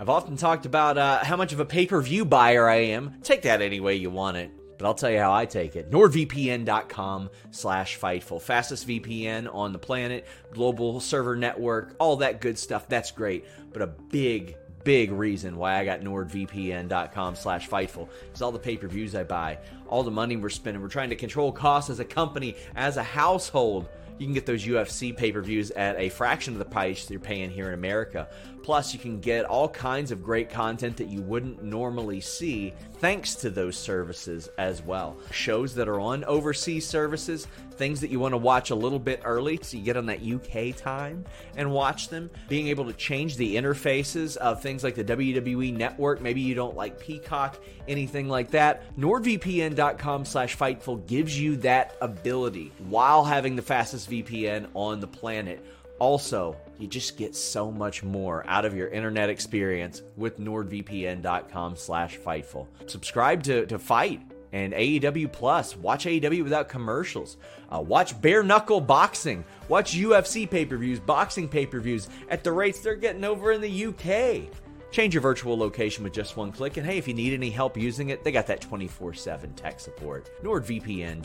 I've often talked about uh, how much of a pay per view buyer I am. Take that any way you want it. But I'll tell you how I take it. NordVPN.com slash Fightful. Fastest VPN on the planet, global server network, all that good stuff. That's great. But a big, big reason why I got NordVPN.com slash Fightful is all the pay per views I buy, all the money we're spending. We're trying to control costs as a company, as a household. You can get those UFC pay per views at a fraction of the price you're paying here in America. Plus, you can get all kinds of great content that you wouldn't normally see thanks to those services as well. Shows that are on overseas services, things that you want to watch a little bit early so you get on that UK time and watch them. Being able to change the interfaces of things like the WWE network, maybe you don't like Peacock, anything like that. NordVPN.com slash Fightful gives you that ability while having the fastest VPN on the planet. Also, you just get so much more out of your internet experience with nordvpn.com slash fightful subscribe to, to fight and aew plus. Watch aew without commercials. Uh, watch bare knuckle boxing. Watch ufc pay-per-views boxing pay-per-views at the rates they're getting over in the uk change your virtual location with just one click and hey if you need any help using it they got that 24-7 tech support. Nordvpn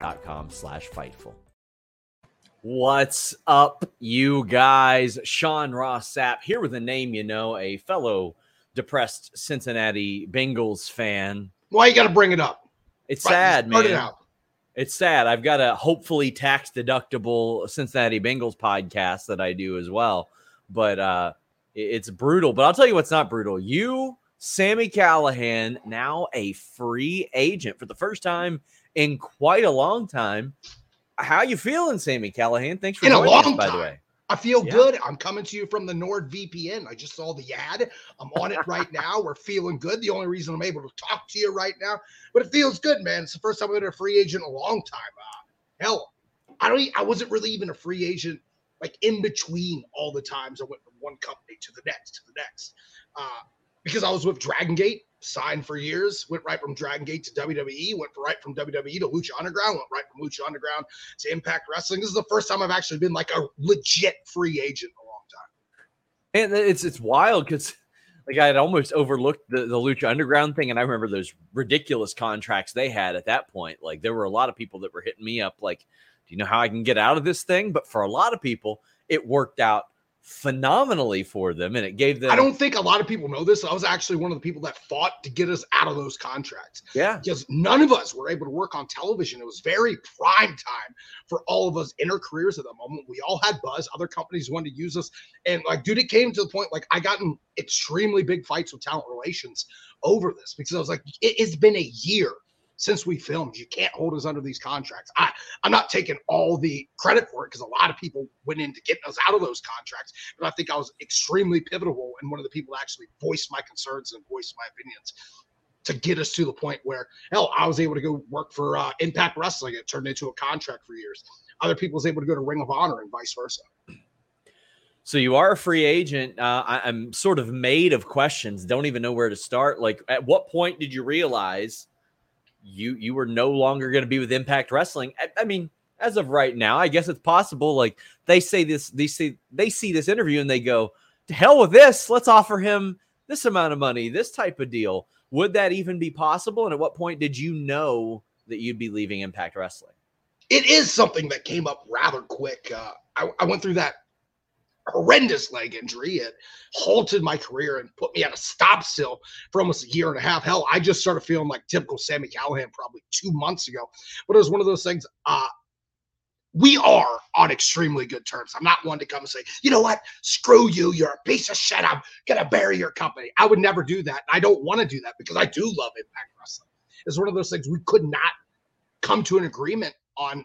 Com slash fightful. What's up you guys? Sean ross sapp here with a name you know a fellow depressed cincinnati bengals fan. Why you got to bring it up? it's Right, sad man it out. it's sad. I've got a hopefully tax deductible cincinnati bengals podcast that i do as well but uh it's brutal. But i'll tell you what's not brutal. You Sami Callihan now a free agent for the first time in quite a long time how you feeling Sami Callihan thanks for In a joining us, long by the way I feel Yeah. good. I'm coming to you from the NordVPN. I just saw the ad. I'm on it right now. We're feeling good. The only reason I'm able to talk to you right now, but it feels good, man. It's the first time I've been a free agent in a long time. Uh, hell, I don't. I wasn't really even a free agent like in between all the times I went from one company to the next to the next, uh, because I was with Dragon Gate, signed for years, went right from Dragon Gate to WWE, went right from WWE to Lucha Underground, went right from Lucha Underground to Impact Wrestling. This is the first time I've actually been like a legit free agent in a long time. And it's it's wild because like I had almost overlooked the, the Lucha Underground thing, and I remember those ridiculous contracts they had at that point. Like there were a lot of people that were hitting me up, like, "Do you know how I can get out of this thing?" But for a lot of people, it worked out phenomenally for them and it gave them I don't think a lot of people know this. I was actually one of the people that fought to get us out of those contracts. Yeah. Because none of us were able to work on television. It was very prime time for all of us in our careers at the moment. We all had buzz. Other companies wanted to use us. And like, dude, it came to the point like I got in extremely big fights with talent relations over this because I was like, it, it's been a year since we filmed. You can't hold us under these contracts. I, I'm not taking all the credit for it because a lot of people went into getting us out of those contracts. But I think I was extremely pivotal and one of the people that actually voiced my concerns and voiced my opinions to get us to the point where hell, I was able to go work for uh, Impact Wrestling. It turned into a contract for years. Other people was able to go to Ring of Honor and vice versa. So you are a free agent. Uh, I, I'm sort of made of questions. Don't even know where to start. Like, at what point did you realize you you were no longer going to be with Impact Wrestling? I, I, mean, as of right now, I guess it's possible. Like they say this, they see they see this interview and they go, "To hell with this! Let's offer him this amount of money, this type of deal." Would that even be possible? And at what point did you know that you'd be leaving Impact Wrestling? It is something that came up rather quick. Uh, I, I went through that horrendous leg injury. It halted my career and put me at a stop still for almost a year and a half. Hell, I just started feeling like typical Sami Callihan probably two months ago. But it was one of those things. Uh, we are on extremely good terms. I'm not one to come and say, you know what, screw you, you're a piece of shit. I'm gonna bury your company. I would never do that. I don't want to do that because I do love Impact Wrestling. It's one of those things we could not come to an agreement on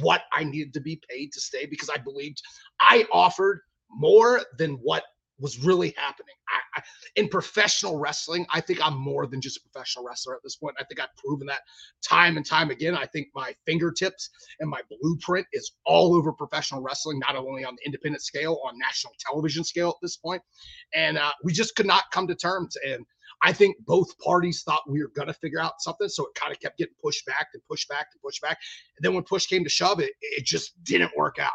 what I needed to be paid to stay because I believed I offered more than what was really happening. I, I, in professional wrestling, I think I'm more than just a professional wrestler at this point. I think I've proven that time and time again. I think my fingertips and my blueprint is all over professional wrestling, not only on the independent scale, on national television scale at this point. And uh, we just could not come to terms. And I think both parties thought we were going to figure out something. So it kind of kept getting pushed back and pushed back and pushed back. And then when push came to shove, it, it just didn't work out.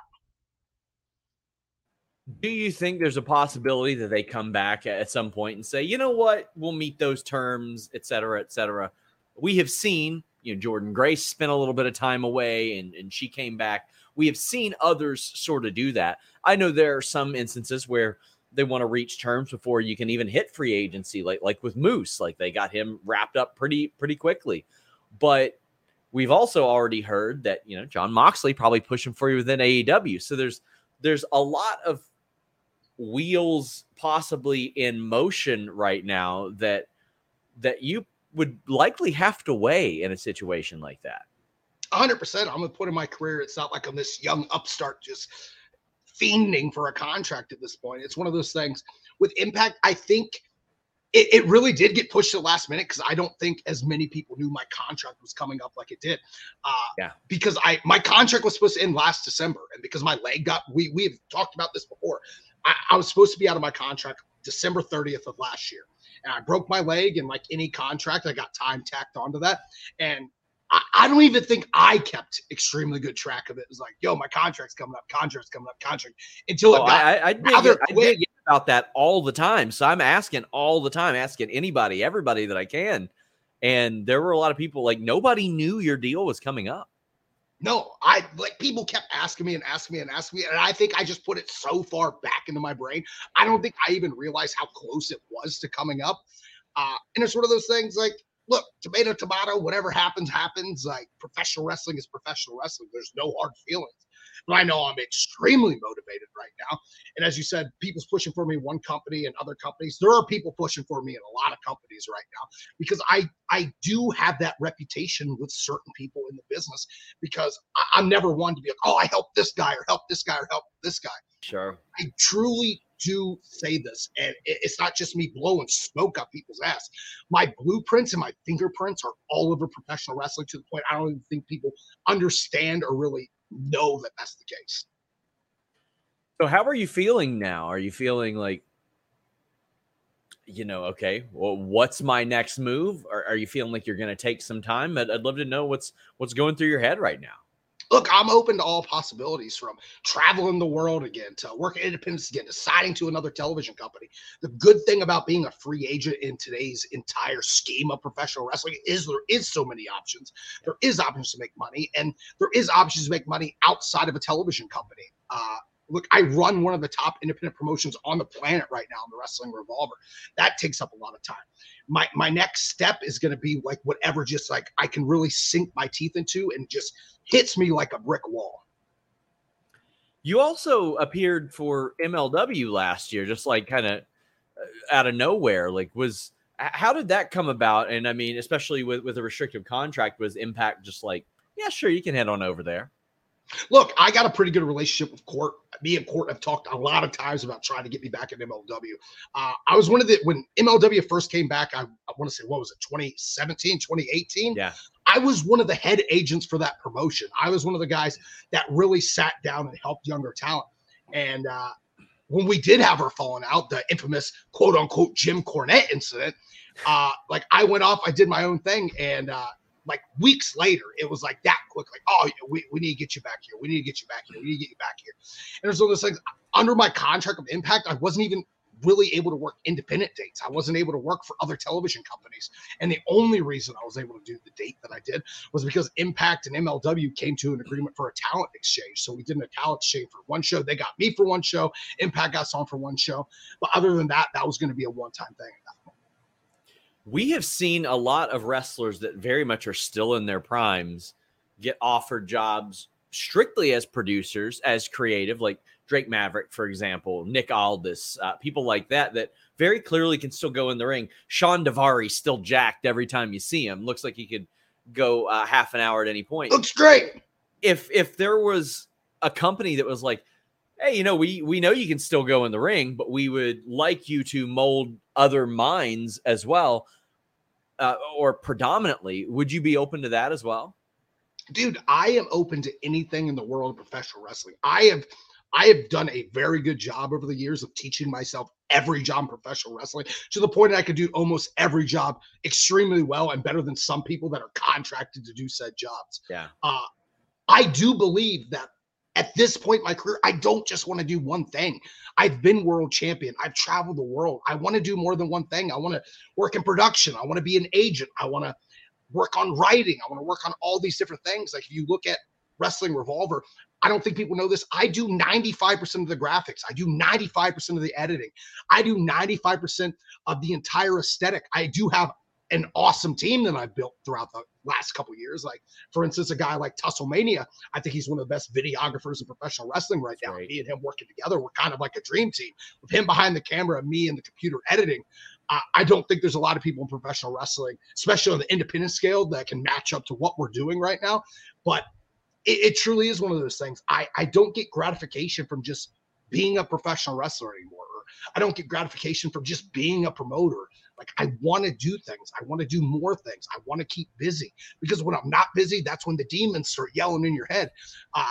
Do you think there's a possibility that they come back at some point and say, you know what, we'll meet those terms, et cetera, et cetera? We have seen, you know, Jordynne Grace spent a little bit of time away and, and she came back. We have seen others sort of do that. I know there are some instances where they want to reach terms before you can even hit free agency, like like with Moose, like they got him wrapped up pretty pretty quickly. But we've also already heard that you know Jon Moxley probably pushing for you within AEW. So there's there's a lot of wheels possibly in motion right now that that you would likely have to weigh in a situation like that. 100%. I'm a point in my career. It's not like I'm this young upstart just fiending for a contract at this point. It's one of those things with Impact. I think it, it really did get pushed to the last minute because I don't think as many people knew my contract was coming up like it did. Uh, yeah. Because I my contract was supposed to end last December, and because my leg got we we've talked about this before. I, I was supposed to be out of my contract December 30th of last year. And I broke my leg, and like any contract, I got time tacked onto that. And I, I don't even think I kept extremely good track of it. It was like, yo, my contract's coming up, contract's coming up, contract until oh, it got. I, I, dig it, I dig about that all the time. So I'm asking all the time, asking anybody, everybody that I can. And there were a lot of people like nobody knew your deal was coming up. No, I like people kept asking me and asking me and asking me, and I think I just put it so far back into my brain. I don't think I even realized how close it was to coming up. Uh, and it's one of those things like, look, tomato, tomato, whatever happens, happens. Like professional wrestling is professional wrestling. There's no hard feelings. But I know I'm extremely motivated right now. And as you said, people's pushing for me one company and other companies. There are people pushing for me in a lot of companies right now because I I do have that reputation with certain people in the business because I, am never one to be like, oh, I help this guy or help this guy or help this guy. Sure. I truly do say this, and it's not just me blowing smoke up people's ass. My blueprints and my fingerprints are all over professional wrestling to the point I don't even think people understand or really know that that's the case. So, how are you feeling now? Are you feeling like, you know, okay, well, what's my next move? Or are you feeling like you're going to take some time? I'd, I'd love to know what's what's going through your head right now look, I'm open to all possibilities from traveling the world again to working independence again, deciding to another television company. The good thing about being a free agent in today's entire scheme of professional wrestling is there is so many options. There is options to make money, and there is options to make money outside of a television company. Uh, look, I run one of the top independent promotions on the planet right now, the Wrestling Revolver. That takes up a lot of time. My my next step is going to be like whatever, just like I can really sink my teeth into, and just hits me like a brick wall. You also appeared for MLW last year, just like kind of uh, out of nowhere. Like, was how did that come about? And I mean, especially with with a restrictive contract, was Impact just like, yeah, sure, you can head on over there. Look, I got a pretty good relationship with Court. Me and Court have talked a lot of times about trying to get me back in MLW. Uh, I was one of the when MLW first came back. I, I want to say what was it, 2017, 2018? Yeah. I was one of the head agents for that promotion. I was one of the guys that really sat down and helped younger talent. And uh, when we did have our falling out, the infamous quote unquote Jim Cornette incident, uh, like I went off, I did my own thing, and uh, like weeks later, it was like that quick. Like, oh, we, we need to get you back here. We need to get you back here. We need to get you back here. And there's all those things under my contract of Impact. I wasn't even really able to work independent dates. I wasn't able to work for other television companies. And the only reason I was able to do the date that I did was because Impact and MLW came to an agreement for a talent exchange. So we did a talent exchange for one show. They got me for one show. Impact got on for one show. But other than that, that was going to be a one time thing we have seen a lot of wrestlers that very much are still in their primes get offered jobs strictly as producers, as creative, like Drake Maverick, for example, Nick Aldis, uh, people like that, that very clearly can still go in the ring. Shawn Daivari still jacked every time you see him. Looks like he could go uh, half an hour at any point. Looks great. If if there was a company that was like, hey, you know, we we know you can still go in the ring, but we would like you to mold other minds as well, uh, or predominantly. Would you be open to that as well? Dude, I am open to anything in the world of professional wrestling. I have I have done a very good job over the years of teaching myself every job in professional wrestling to the point that I could do almost every job extremely well and better than some people that are contracted to do said jobs. Yeah. Uh, I do believe that at this point in my career, I don't just want to do one thing. I've been world champion. I've traveled the world. I want to do more than one thing. I want to work in production. I want to be an agent. I want to work on writing. I want to work on all these different things. Like if you look at Wrestling Revolver, I don't think people know this. I do 95% of the graphics. I do 95% of the editing. I do 95% of the entire aesthetic. I do have an awesome team that I've built throughout the last couple years. Like, for instance, a guy like Tusslemania, I think he's one of the best videographers in professional wrestling right now. Right. Me and him working together, we're kind of like a dream team with him behind the camera, me and the computer editing. Uh, I don't think there's a lot of people in professional wrestling, especially on the independent scale, that can match up to what we're doing right now. But it, it truly is one of those things. I, I don't get gratification from just being a professional wrestler anymore. I don't get gratification from just being a promoter. Like I want to do things. I want to do more things. I want to keep busy because when I'm not busy, that's when the demons start yelling in your head. Uh,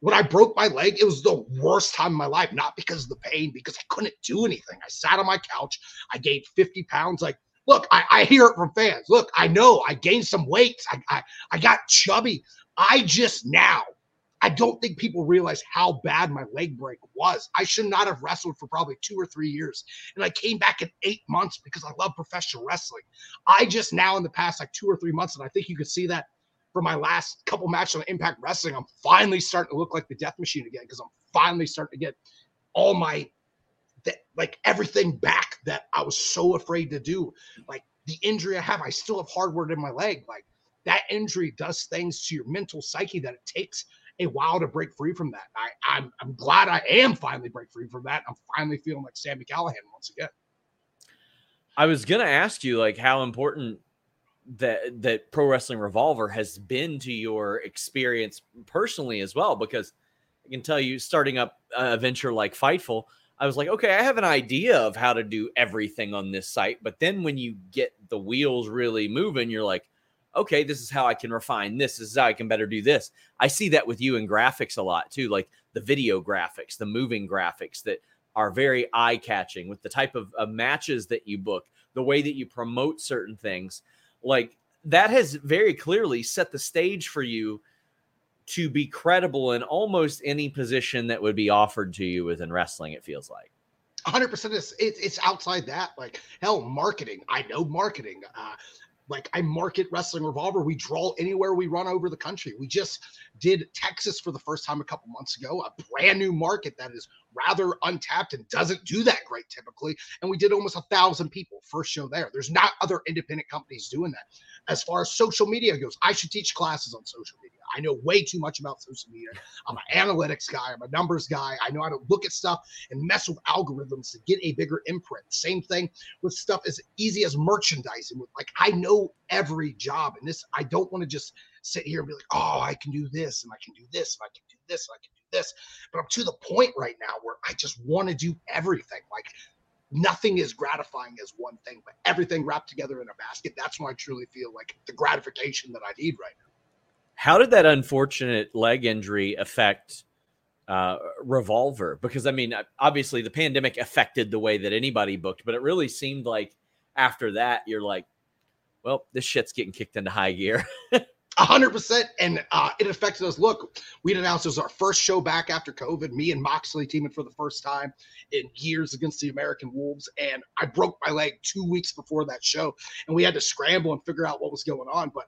when I broke my leg, it was the worst time of my life, not because of the pain, because I couldn't do anything. I sat on my couch. I gained 50 pounds. Like, look, I, I hear it from fans. Look, I know I gained some weight. I, I, I got chubby. I just now, I don't think people realize how bad my leg break was. I should not have wrestled for probably two or three years. And I came back in eight months because I love professional wrestling. I just now, in the past like two or three months, and I think you could see that for my last couple matches on Impact Wrestling, I'm finally starting to look like the death machine again because I'm finally starting to get all my that like everything back that I was so afraid to do. Like the injury I have, I still have hardware in my leg. Like that injury does things to your mental psyche that it takes a while to break free from that. I, I'm, I'm glad I am finally break free from that. I'm finally feeling like Sami Callihan once again. I was gonna ask you like how important that that Pro Wrestling Revolver has been to your experience personally as well, because I can tell you, starting up a venture like Fightful, I was like, okay, I have an idea of how to do everything on this site, but then when you get the wheels really moving, you're like, okay, this is how I can refine this. This is how I can better do this. I see that with you in graphics a lot too, like the video graphics, the moving graphics that are very eye catching with the type of, of matches that you book, the way that you promote certain things. Like that has very clearly set the stage for you to be credible in almost any position that would be offered to you within wrestling, it feels like. 100% it's, it's outside that like hell marketing i know marketing uh, like I market Wrestling Revolver. We draw anywhere we run over the country. We just did Texas for the first time a couple months ago, a brand new market that is rather untapped and doesn't do that great typically. And we did almost a thousand people first show there. There's not other independent companies doing that. As far as social media goes, I should teach classes on social media. I know way too much about social media. I'm an analytics guy, I'm a numbers guy. I know how to look at stuff and mess with algorithms to get a bigger imprint. Same thing with stuff as easy as merchandising. With like, I know every job, and this I don't want to just sit here and be like, oh, I can do this and I can do this and I can do this and I can do this. But I'm to the point right now where I just want to do everything. Like nothing is gratifying as one thing, but everything wrapped together in a basket. That's when I truly feel like the gratification that I need right. How did that unfortunate leg injury affect uh, Revolver? Because I mean, obviously the pandemic affected the way that anybody booked, but it really seemed like after that, you're like, well, this shit's getting kicked into high gear. hundred percent, and uh, it affected us. Look, we'd announced it was our first show back after COVID. Me and Moxley teaming for the first time in years against the American Wolves, and I broke my leg two weeks before that show, and we had to scramble and figure out what was going on. But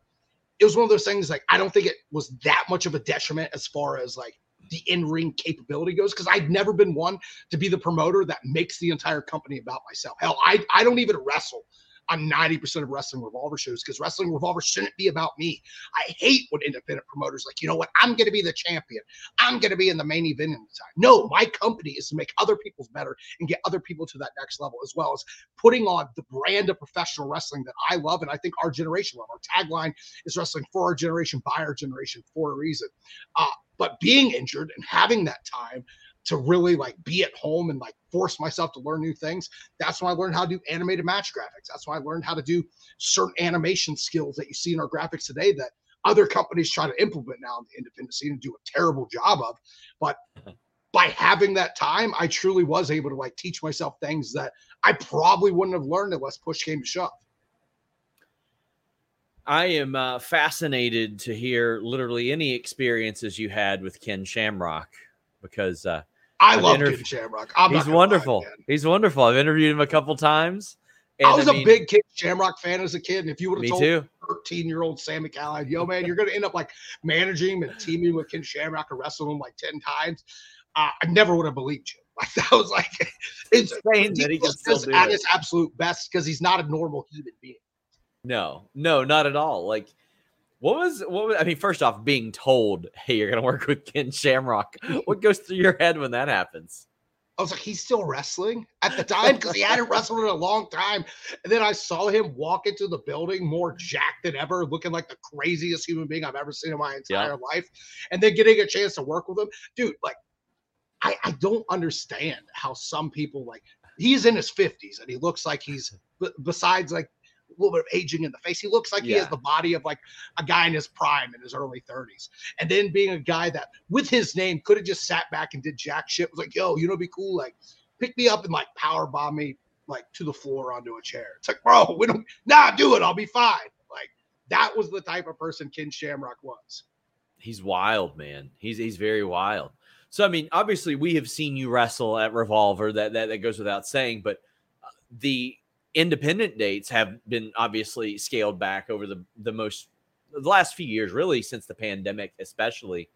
it was one of those things like I don't think it was that much of a detriment as far as like the in-ring capability goes because I've never been one to be the promoter that makes the entire company about myself. Hell, I I don't even wrestle on 90% of wrestling revolver shows because wrestling revolver shouldn't be about me. I hate when independent promoters like, you know what, I'm going to be the champion. I'm going to be in the main event in the time. No, my company is to make other people's better and get other people to that next level, as well as putting on the brand of professional wrestling that I love and I think our generation love. Our tagline is wrestling for our generation, by our generation, for a reason. Uh, but being injured and having that time to really like be at home and like force myself to learn new things. That's when I learned how to do animated match graphics. That's when I learned how to do certain animation skills that you see in our graphics today that other companies try to implement now in the independent scene and do a terrible job of. But by having that time, I truly was able to like teach myself things that I probably wouldn't have learned unless push came to shove. I am uh, fascinated to hear literally any experiences you had with Ken Shamrock because uh, I I've love interv- Ken Shamrock. I'm he's wonderful. Lie, he's wonderful. I've interviewed him a couple times. I was I mean, a big Ken Shamrock fan as a kid, and if you would have told too. 13 year old Sami Callihan, yo man, you're going to end up like managing and teaming with Ken Shamrock and wrestling him like 10 times, uh, I never would have believed you. Like that was like it's insane that he can still do at it. his absolute best because he's not a normal human being. No, no, not at all. Like what was what was I mean, first off, being told, hey, you're gonna work with Ken Shamrock. What goes through your head when that happens? I was like, he's still wrestling at the time because he hadn't wrestled in a long time. And then I saw him walk into the building more jacked than ever, looking like the craziest human being I've ever seen in my entire yeah. life. And then getting a chance to work with him, dude, like, I, I don't understand how some people like he's in his 50s and he looks like he's besides like little bit of aging in the face. He looks like yeah. he has the body of like a guy in his prime in his early 30s. And then being a guy that with his name could have just sat back and did jack shit. Was like, yo, you know, be cool. Like, pick me up and like power bomb me like to the floor onto a chair. It's like, bro, we don't nah, do it. I'll be fine. Like that was the type of person Ken Shamrock was. He's wild, man. He's he's very wild. So I mean, obviously we have seen you wrestle at Revolver. That that, that goes without saying. But uh, the independent dates have been obviously scaled back over the the most the last few years, really since the pandemic, especially.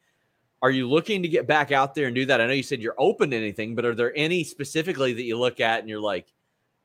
Are you looking to get back out there and do that? I know you said you're open to anything, but are there any specifically that you look at and you're like,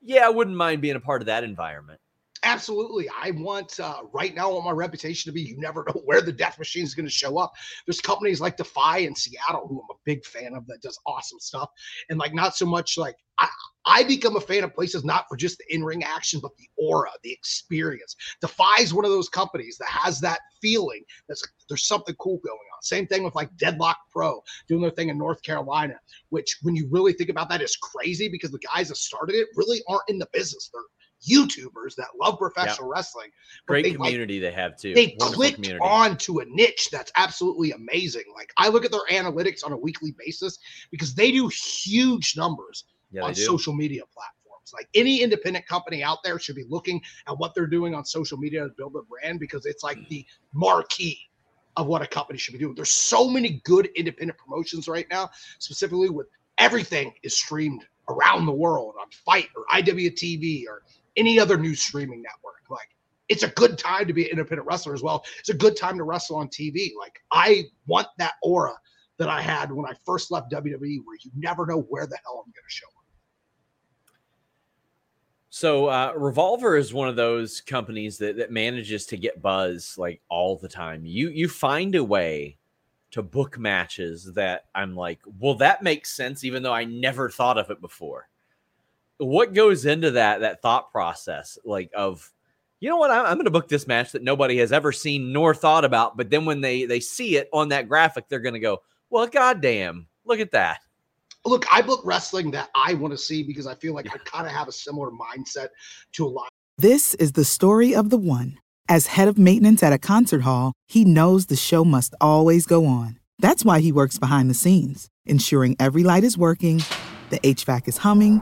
yeah, I wouldn't mind being a part of that environment? Absolutely. I want uh, right now. I want my reputation to be. You never know where the death machine is going to show up. There's companies like Defy in Seattle, who I'm a big fan of, that does awesome stuff, and like not so much like I, I become a fan of places not for just the in-ring action, but the aura, the experience. Defy is one of those companies that has that feeling that's there's something cool going on. Same thing with like Deadlock Pro doing their thing in North Carolina, which when you really think about that is crazy because the guys that started it really aren't in the business. They're YouTubers that love professional yep. wrestling. Great they, community like, they have too. They Wonderful clicked community. on to a niche that's absolutely amazing. Like I look at their analytics on a weekly basis because they do huge numbers yeah, on social media platforms. Like any independent company out there should be looking at what they're doing on social media to build a brand because it's like the marquee of what a company should be doing. There's so many good independent promotions right now, specifically with everything is streamed around the world on FITE or IWTV or any other new streaming network. Like it's a good time to be an independent wrestler as well. It's a good time to wrestle on TV. Like I want that aura that I had when I first left WWE, where you never know where the hell I'm going to show up. So uh, Revolver is one of those companies that that manages to get buzz like all the time. You you find a way to book matches that I'm like, well, that makes sense, even though I never thought of it before. What goes into that that thought process, like of, you know what, I'm, I'm going to book this match that nobody has ever seen nor thought about, but then when they they see it on that graphic, they're going to go, well, goddamn, look at that. Look, I book wrestling that I want to see because I feel like I kind of have a similar mindset to a lot. This is the story of the one. As head of maintenance at a concert hall, he knows the show must always go on. That's why he works behind the scenes, ensuring every light is working, the HVAC is humming,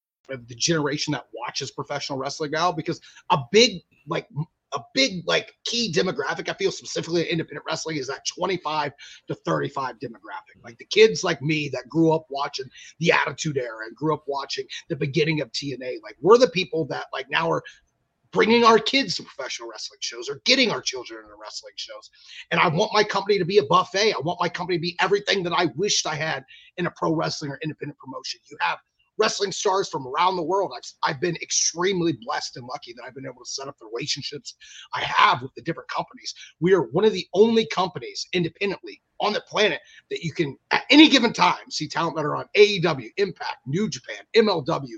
the generation that watches professional wrestling now because a big like a big like key demographic I feel specifically in independent wrestling is that 25 to 35 demographic. Like the kids like me that grew up watching the Attitude Era and grew up watching the beginning of TNA. Like we're the people that like now are bringing our kids to professional wrestling shows or getting our children into wrestling shows. And I want my company to be a buffet. I want my company to be everything that I wished I had in a pro wrestling or independent promotion. You have wrestling stars from around the world. I've, I've been extremely blessed and lucky that I've been able to set up the relationships I have with the different companies. We are one of the only companies independently on the planet that you can at any given time see talent that are on AEW, Impact, New Japan, MLW,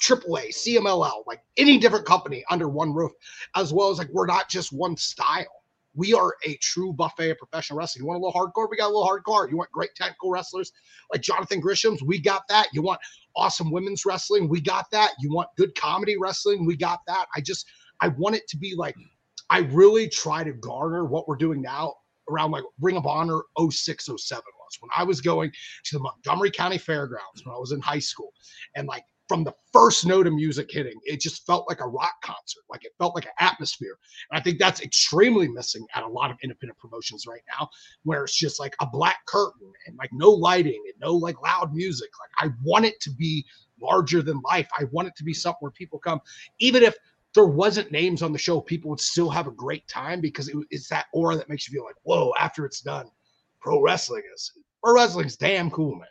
AAA, CMLL, like any different company under one roof, as well as like we're not just one style. We are a true buffet of professional wrestling. You want a little hardcore? We got a little hardcore. You want great technical wrestlers like Jonathan Gresham's? We got that. You want awesome women's wrestling? We got that. You want good comedy wrestling? We got that. I just, I want it to be like, I really try to garner what we're doing now around like Ring of Honor 0607 was when I was going to the Montgomery County Fairgrounds when I was in high school. And like from the first note of music hitting, it just felt like a rock concert. Like it felt like an atmosphere. And I think that's extremely missing at a lot of independent promotions right now, where it's just like a black curtain and like no lighting and no like loud music. Like I want it to be larger than life. I want it to be something where people come, even if there wasn't names on the show, people would still have a great time because it, it's that aura that makes you feel like, whoa, after it's done, pro wrestling is pro wrestling's damn cool, man.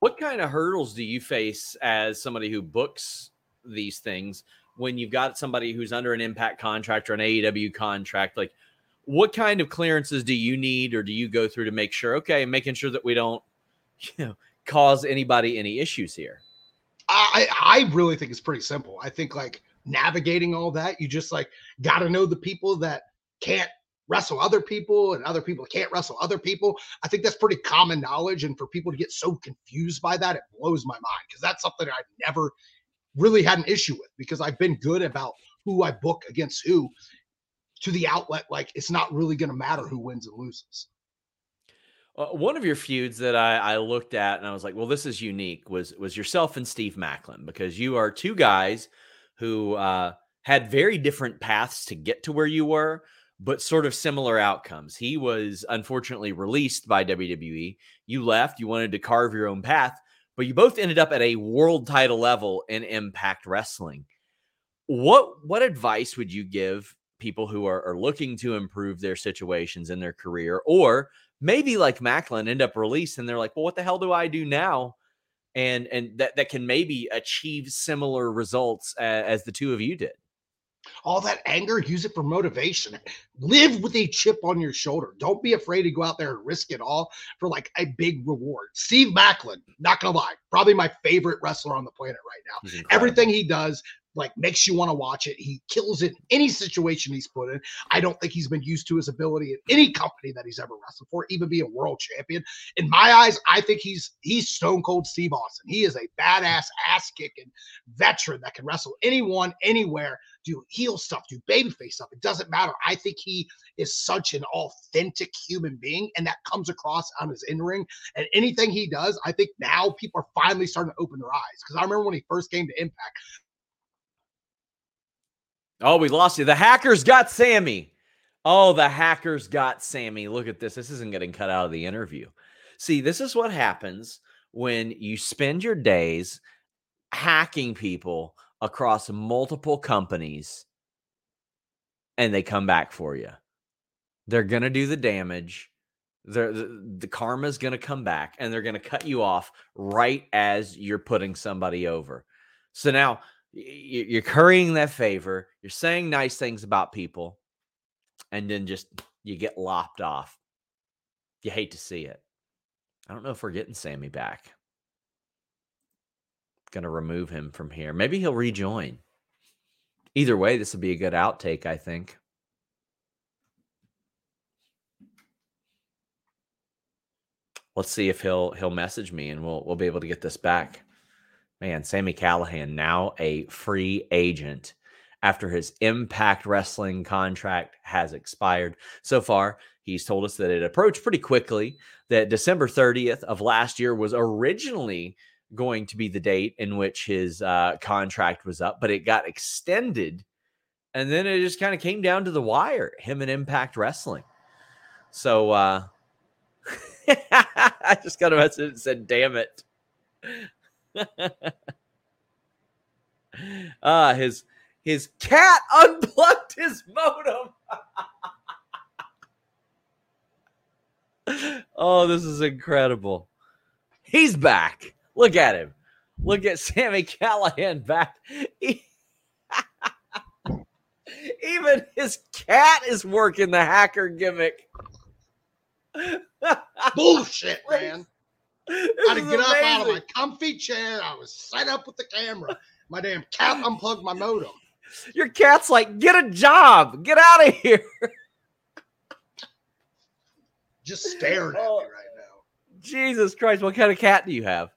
What kind of hurdles do you face as somebody who books these things when you've got somebody who's under an impact contract or an AEW contract? Like, what kind of clearances do you need or do you go through to make sure, okay, making sure that we don't, you know, cause anybody any issues here? I I really think it's pretty simple. I think like navigating all that, you just like got to know the people that can't wrestle other people and other people can't wrestle other people. I think that's pretty common knowledge. And for people to get so confused by that, it blows my mind because that's something I've never really had an issue with because I've been good about who I book against who to the outlet. Like it's not really going to matter who wins and loses. Uh, one of your feuds that I, I, looked at and I was like, well, this is unique was was yourself and Steve Maclin because you are two guys who uh, had very different paths to get to where you were but sort of similar outcomes. He was unfortunately released by WWE. You left, you wanted to carve your own path, but you both ended up at a world title level in Impact Wrestling. What what advice would you give people who are, are looking to improve their situations in their career, or maybe like Maclin end up released and they're like, well, what the hell do I do now? And and that that can maybe achieve similar results as, as the two of you did. All that anger, use it for motivation. Live with a chip on your shoulder. Don't be afraid to go out there and risk it all for like a big reward. Steve Maclin, not gonna lie, probably my favorite wrestler on the planet right now. Everything he does like makes you want to watch it. He kills it in any situation he's put in. I don't think he's been used to his ability in any company that he's ever wrestled for, even be a world champion. In my eyes, I think he's he's Stone Cold Steve Austin. He is a badass ass kicking veteran that can wrestle anyone, anywhere, do heel stuff, do babyface stuff. It doesn't matter. I think he is such an authentic human being, and that comes across on his in ring. And anything he does, I think now people are finally starting to open their eyes. Because I remember when he first came to Impact, Oh, we lost you. The hackers got Sami. Oh, the hackers got Sami. Look at this. This isn't getting cut out of the interview. See, this is what happens when you spend your days hacking people across multiple companies and they come back for you. They're going to do the damage. The, the karma is going to come back and they're going to cut you off right as you're putting somebody over. So now you're currying that favor, you're saying nice things about people, and then just you get lopped off. You hate to see it. I don't know if we're getting Sami back. Gonna remove him from here. Maybe he'll rejoin. Either way, this would be a good outtake, I think. Let's see if he'll he'll message me and we'll we'll be able to get this back. Man, Sami Callihan now a free agent after his Impact Wrestling contract has expired. So far, he's told us that it approached pretty quickly, that December 30th of last year was originally going to be the date in which his uh, contract was up, but it got extended. And then it just kind of came down to the wire, him and Impact Wrestling. So uh, I just got a message that said, damn it. Ah, his his cat unplugged his modem. oh, this is incredible. He's back. Look at him. Look at Sami Callihan back. Even his cat is working the hacker gimmick. Bullshit, man. I had to get amazing. up out of my comfy chair. I was set up with the camera. My damn cat unplugged my modem. Your cat's like, get a job, get out of here. Just staring at oh, me right now. Jesus Christ, what kind of cat do you have?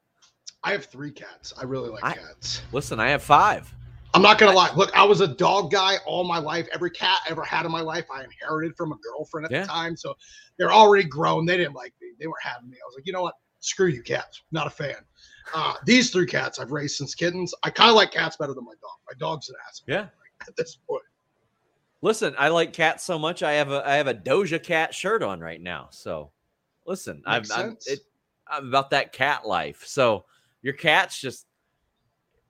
I have three cats. I really like I, cats. Listen, I have five. I'm not gonna lie. Look, I was a dog guy all my life. Every cat I ever had in my life, I inherited from a girlfriend at yeah. the time. So they're already grown. They didn't like me. They weren't having me. I was like, you know what? Screw you, cats. Not a fan. Uh, these three cats I've raised since kittens. I kind of like cats better than my dog. My dog's an ass. Yeah. At this point. Listen, I like cats so much. I have a I have a Doja Cat shirt on right now. So, listen, I'm I'm, it, I'm, about that cat life. So your cat's just.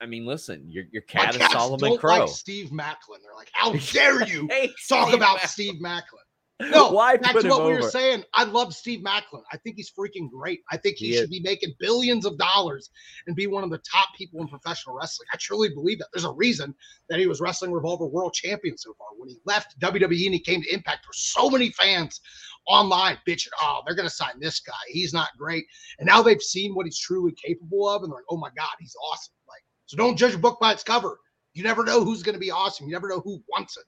I mean, listen, your your cat My is Solomon Crowe. Like Steve Maclin. They're like, how dare you Hey, talk Steve about Maclin. Steve Maclin? No, Why that's what we over? were saying. I love Steve Maclin. I think he's freaking great. I think he, he should is. be making billions of dollars and be one of the top people in professional wrestling. I truly believe that. There's a reason that he was wrestling Revolver World Champion so far. When he left WWE and he came to Impact, for so many fans online bitching, oh, they're going to sign this guy. He's not great. And now they've seen what he's truly capable of, and they're like, oh my God, he's awesome. Like, so don't judge a book by its cover. You never know who's going to be awesome. You never know who wants it.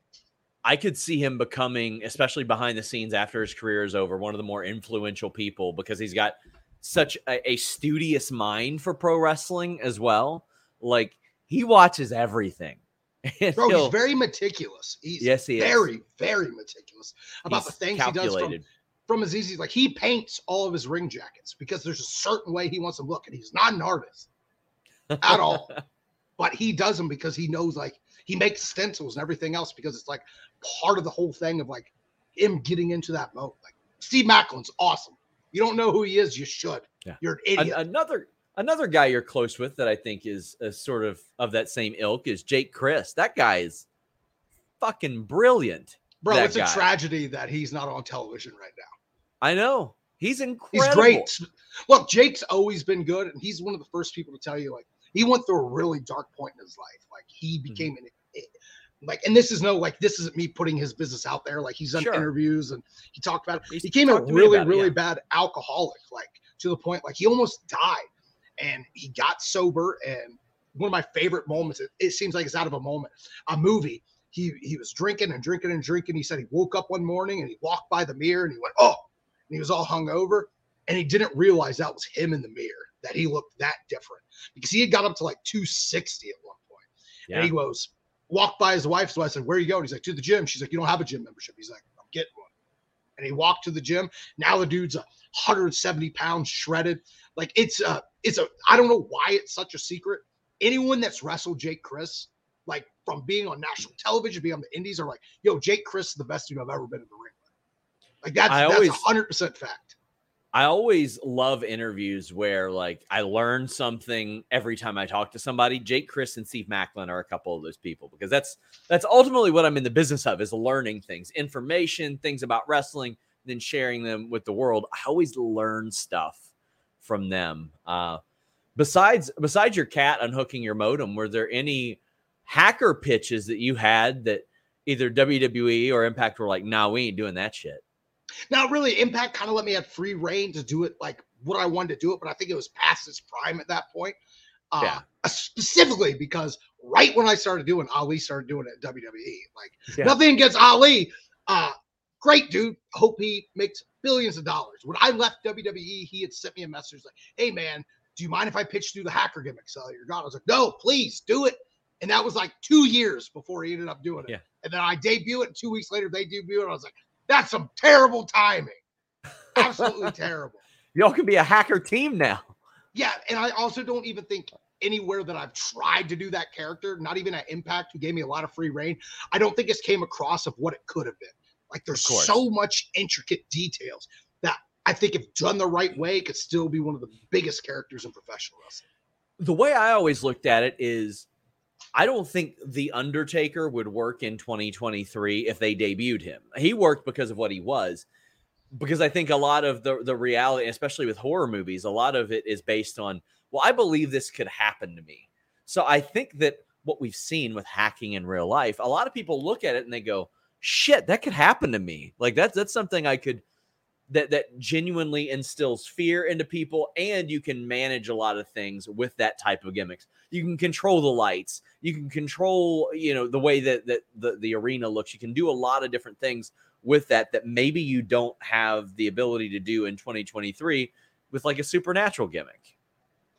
I could see him becoming, especially behind the scenes after his career is over, one of the more influential people because he's got such a, a studious mind for pro wrestling as well. Like he watches everything. Bro, he's very meticulous. He's yes, he very, is. very very meticulous about he's the things calculated. he does from, from his easy. Like he paints all of his ring jackets because there's a certain way he wants them look, and he's not an artist at all. but he does them because he knows like he makes stencils and everything else because it's like part of the whole thing of like him getting into that mode. Like Steve Maclin's awesome. You don't know who he is, you should. Yeah. You're an idiot. An- another another guy you're close with that I think is a sort of of that same ilk is Jake Crist. That guy is fucking brilliant. Bro, it's guy. a tragedy that he's not on television right now. I know. He's incredible. He's great. Look, Jake's always been good, and he's one of the first people to tell you, like, he went through a really dark point in his life. Like, he mm-hmm. became an like, and this is no like this isn't me putting his business out there. Like he's done Sure. interviews and he talked about it. He became a me really, it, really yeah. bad alcoholic, like to the point like he almost died. And he got sober. And one of my favorite moments, it, it seems like it's out of a moment, a movie. He he was drinking and drinking and drinking. He said he woke up one morning and he walked by the mirror and he went, Oh, and he was all hungover. And he didn't realize that was him in the mirror, that he looked that different because he had got up to like 260 at one point. Yeah. And he goes, walked by his wife. So I said, Where are you going? He's like, To the gym. She's like, You don't have a gym membership. He's like, I'm getting one. And he walked to the gym. Now the dude's a 170 pounds shredded. Like it's a, it's a, I don't know why it's such a secret. Anyone that's wrestled Jake Crist, like from being on national television, being on the indies, are like, yo, Jake Crist is the best dude I've ever been in the ring with. Like that's I that's always- hundred percent fact. I always love interviews where like I learn something every time I talk to somebody. Jake Crist and Steve Maclin are a couple of those people because that's that's ultimately what I'm in the business of is learning things, information, things about wrestling, then sharing them with the world. I always learn stuff from them. Uh, besides besides your cat unhooking your modem, were there any hacker pitches that you had that either WWE or Impact were like, "Nah, we ain't doing that shit." Now, really, Impact kind of let me have free reign to do it like what I wanted to do it, but I think it was past its prime at that point. Uh, Yeah. Specifically because right when I started doing Ali started doing it at WWE. Like Yeah. nothing against Ali. Uh, great dude. Hope he makes billions of dollars. When I left WWE, he had sent me a message like, "Hey man, do you mind if I pitch through the hacker gimmick, sell your god?" I was like, "No, please do it." And that was like two years before he ended up doing it. Yeah. And then I debut it. And two weeks later, they debut it. I was like, "That's some terrible timing. Absolutely terrible." Y'all can be a hacker team now. Yeah, and I also don't even think anywhere that I've tried to do that character, not even at Impact, who gave me a lot of free reign, I don't think it's came across of what it could have been. Like there's so much intricate details that I think if done the right way, could still be one of the biggest characters in professional wrestling. the way I always looked at it is I don't think The Undertaker would work in 2023 if they debuted him. He worked because of what he was. Because I think a lot of the the reality, especially with horror movies, a lot of it is based on, well, I believe this could happen to me. So I think that what we've seen with hacking in real life, a lot of people look at it and they go, shit, that could happen to me. Like that's that's something I could that that genuinely instills fear into people and you can manage a lot of things with that type of gimmicks. You can control the lights. You can control you know the way that that the, the arena looks. You can do a lot of different things with that that maybe you don't have the ability to do in 2023 with like a supernatural gimmick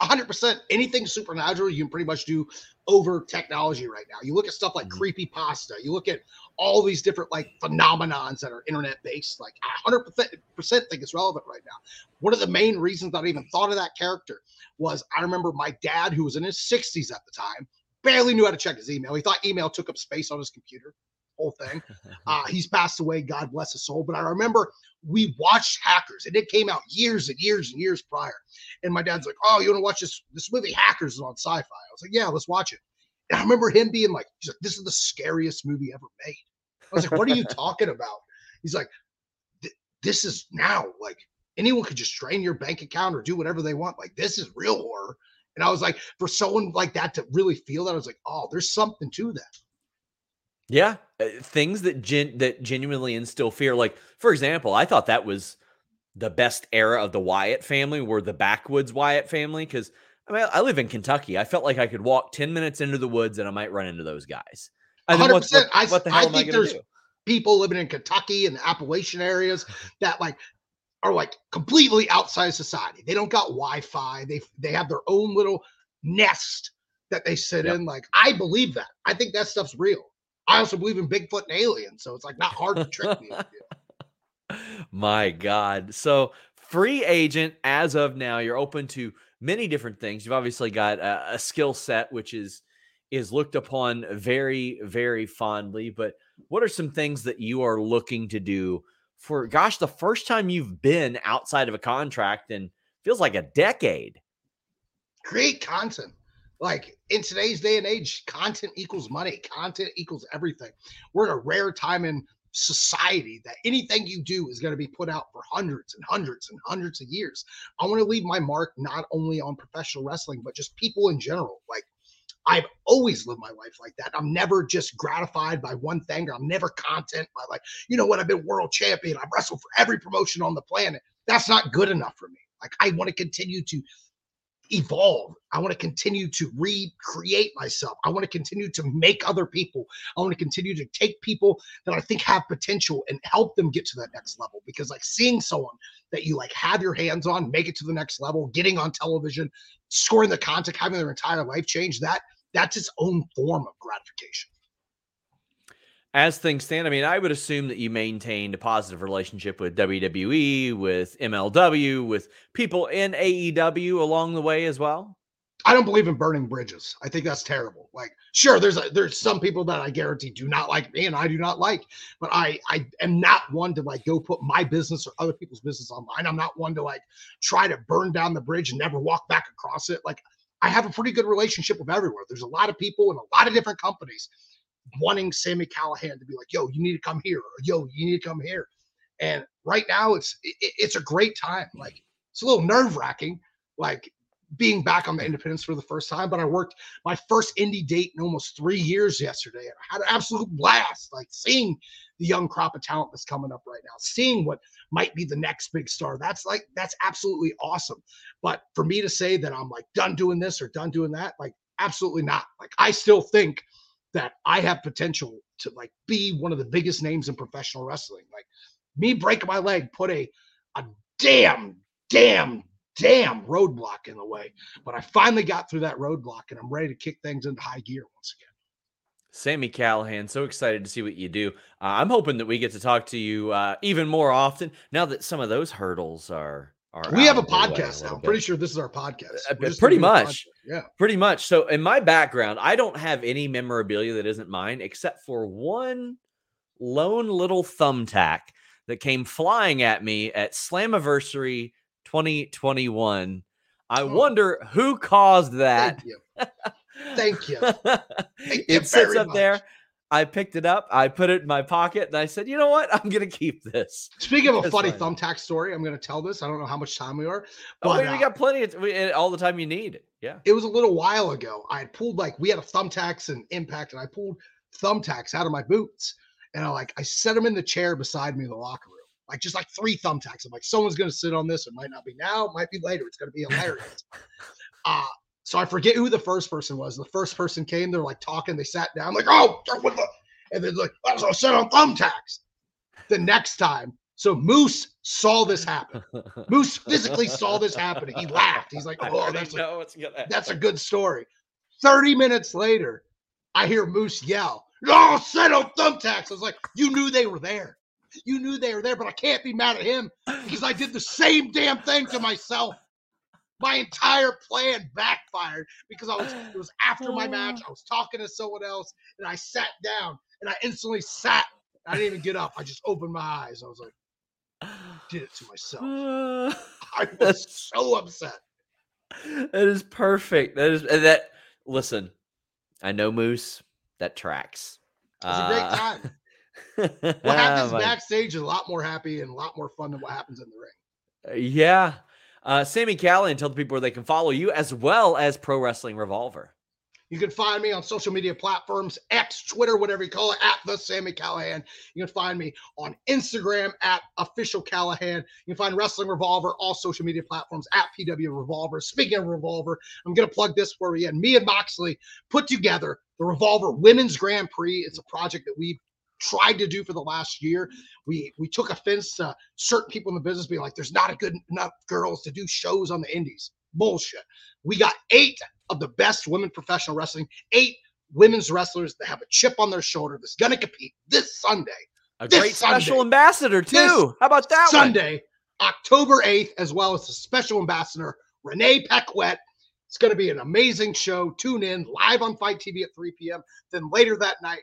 100% anything supernatural you can pretty much do over technology right now. You look at stuff like Mhm. creepy pasta you look at all these different like phenomenons that are internet based like i 100% think it's relevant right now. One of the main reasons that i even thought of that character was i remember my dad who was in his 60s at the time barely knew how to check his email. He thought email took up space on his computer whole thing. Uh, he's passed away god bless his soul. But i remember we watched hackers and it came out years and years and years prior and my dad's like, "Oh, you want to watch this? This movie Hackers is on Sci-Fi." I was like, "Yeah, let's watch it." And I remember him being like, "He's like, this is the scariest movie ever made." I was like, "What are you talking about?" He's like, "This is now like anyone could just drain your bank account or do whatever they want. Like this is real horror." And I was like, for someone like that to really feel that, I was like, "Oh, there's something to that." Yeah, Uh, things that gen- that genuinely instill fear. Like, for example, I thought that was the best era of the Wyatt family, were the backwoods Wyatt family. Because I mean, I live in Kentucky. I felt like I could walk ten minutes into the woods and I might run into those guys. And then what, 100%. what, I- what the I hell am I think going there's- do? people living in Kentucky and the Appalachian areas that like are like completely outside of society. They don't got Wi-Fi. They they have their own little nest that they sit Yep. in. Like I believe that. I think that stuff's real. I also believe in Bigfoot and aliens, so it's like not hard to trick me. My God. So, free agent as of now, you're open to many different things. You've obviously got a, a skill set which is is looked upon very very fondly, but what are some things that you are looking to do for gosh, the first time you've been outside of a contract and feels like a decade. Create content. Like in today's day and age, content equals money. Content equals everything. We're in a rare time in society that anything you do is going to be put out for hundreds and hundreds and hundreds of years. I want to leave my mark not only on professional wrestling, but just people in general. Like I've always lived my life like that. I'm never just gratified by one thing, I'm never content by like, you know what, I've been world champion. I've wrestled for every promotion on the planet. That's not good enough for me. Like I want to continue to evolve. I want to continue to recreate myself. I want to continue to make other people. I want to continue to take people that I think have potential and help them get to that next level. Because like seeing someone that you like have your hands on, make it to the next level, getting on television, scoring the contact, having their entire life change, that that's its own form of gratification as things stand, I mean, I would assume that you maintained a positive relationship with WWE, with MLW, with people in AEW along the way as well. I don't believe in burning bridges. I think that's terrible. Like, sure, there's a, there's some people that I guarantee do not like me, and I do not like. But I I am not one to like go put my business or other people's business online. I'm not one to like try to burn down the bridge and never walk back across it. Like, I have a pretty good relationship with everywhere. There's a lot of people in a lot of different companies wanting Sami Callihan to be like, yo, you need to come here, or yo, you need to come here. And right now, it's it, it's a great time. Like it's a little nerve wracking, like being back on the independence for the first time. But I worked my first indie date in almost three years yesterday. I had an absolute blast, like seeing the young crop of talent that's coming up right now, seeing what might be the next big star. That's like that's absolutely awesome. But for me to say that I'm like done doing this or done doing that, like absolutely not. Like I still think that I have potential to like be one of the biggest names in professional wrestling. Like me breaking my leg put a a damn, damn, damn roadblock in the way. But I finally got through that roadblock and I'm ready to kick things into high gear once again. Sami Callihan, so excited to see what you do. Uh, I'm hoping that we get to talk to you uh, even more often now that some of those hurdles are we have a podcast now. I'm pretty sure this is our podcast. Uh, pretty much. Yeah. Pretty much. So, in my background, I don't have any memorabilia that isn't mine except for one lone little thumbtack that came flying at me at Slammiversary 2021. I oh. wonder who caused that. Thank you. Thank you. Thank it sits up much. there. I picked it up, I put it in my pocket, and I said, "You know what? I'm going to keep this." Speaking of a funny fine. thumbtack story, I'm going to tell this. I don't know how much time we are. But, oh, wait, we uh, got plenty of we, all the time you need. Yeah, it was a little while ago. I had pulled like we had a thumbtacks and impact, and I pulled thumbtacks out of my boots, and I like I set them in the chair beside me in the locker room, like just like three thumbtacks. I'm like, someone's going to sit on this. It might not be now, it might be later. It's going to be hilarious. uh so I forget who the first person was. The first person came, they're like talking, they sat down, like, oh, what the? And then like, I was set on thumbtacks. The next time, so Moose saw this happen. Moose physically saw this happen. He laughed. He's like, oh, that's a, that's a good story. 30 minutes later, I hear Moose yell, oh, set on thumbtacks. I was like, you knew they were there. You knew they were there, but I can't be mad at him because I did the same damn thing to myself my entire plan backfired because I was it was after my match. I was talking to someone else and I sat down and I instantly sat. I didn't even get up. I just opened my eyes. I was like, did it to myself. I was so upset. That is perfect. That is that listen, I know Moose. That tracks. It's a great uh, time. what happens oh, backstage is a lot more happy and a lot more fun than what happens in the ring. Uh, yeah. Uh, Sami Callihan, tell the people where they can follow you as well as Pro Wrestling Revolver. You can find me on social media platforms, X, Twitter, whatever you call it, at the Sami Callihan. You can find me on Instagram at official Callihan. You can find Wrestling Revolver, all social media platforms at PW Revolver. Speaking of Revolver, I'm to plug this for you. And me and Moxley put together the Revolver Women's Grand Prix. It's a project that we've tried to do for the last year. We we took offense to certain people in the business being like, there's not a good enough girls to do shows on the indies. Bullshit. We got eight of the best women professional wrestling, eight women's wrestlers that have a chip on their shoulder that's gonna compete this Sunday. A this great Sunday, special ambassador too. How about that Sunday, one? October 8th, as well as the special ambassador, Renee Paquette. It's going to be an amazing show. Tune in live on FITE TV at 3 p.m. Then later that night,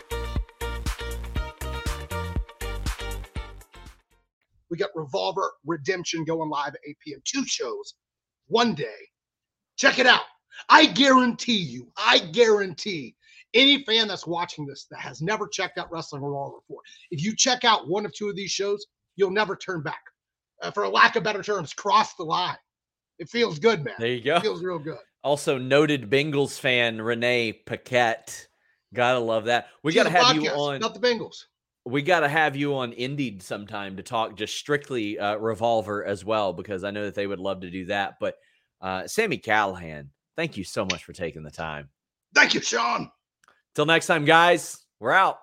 We got Revolver Redemption going live at 8 p.m. Two shows, one day. Check it out. I guarantee you, I guarantee any fan that's watching this that has never checked out Wrestling Revolver before, if you check out one of two of these shows, you'll never turn back. Uh, for a lack of better terms, cross the line. It feels good, man. There you go. It feels real good. Also, noted Bengals fan Renee Paquette. Gotta love that. We She's gotta have you on. Not the Bengals. We got to have you on Indeed sometime to talk just strictly uh, Revolver as well, because I know that they would love to do that. But uh, Sami Callihan, thank you so much for taking the time. Thank you, Sean. Till next time, guys, we're out.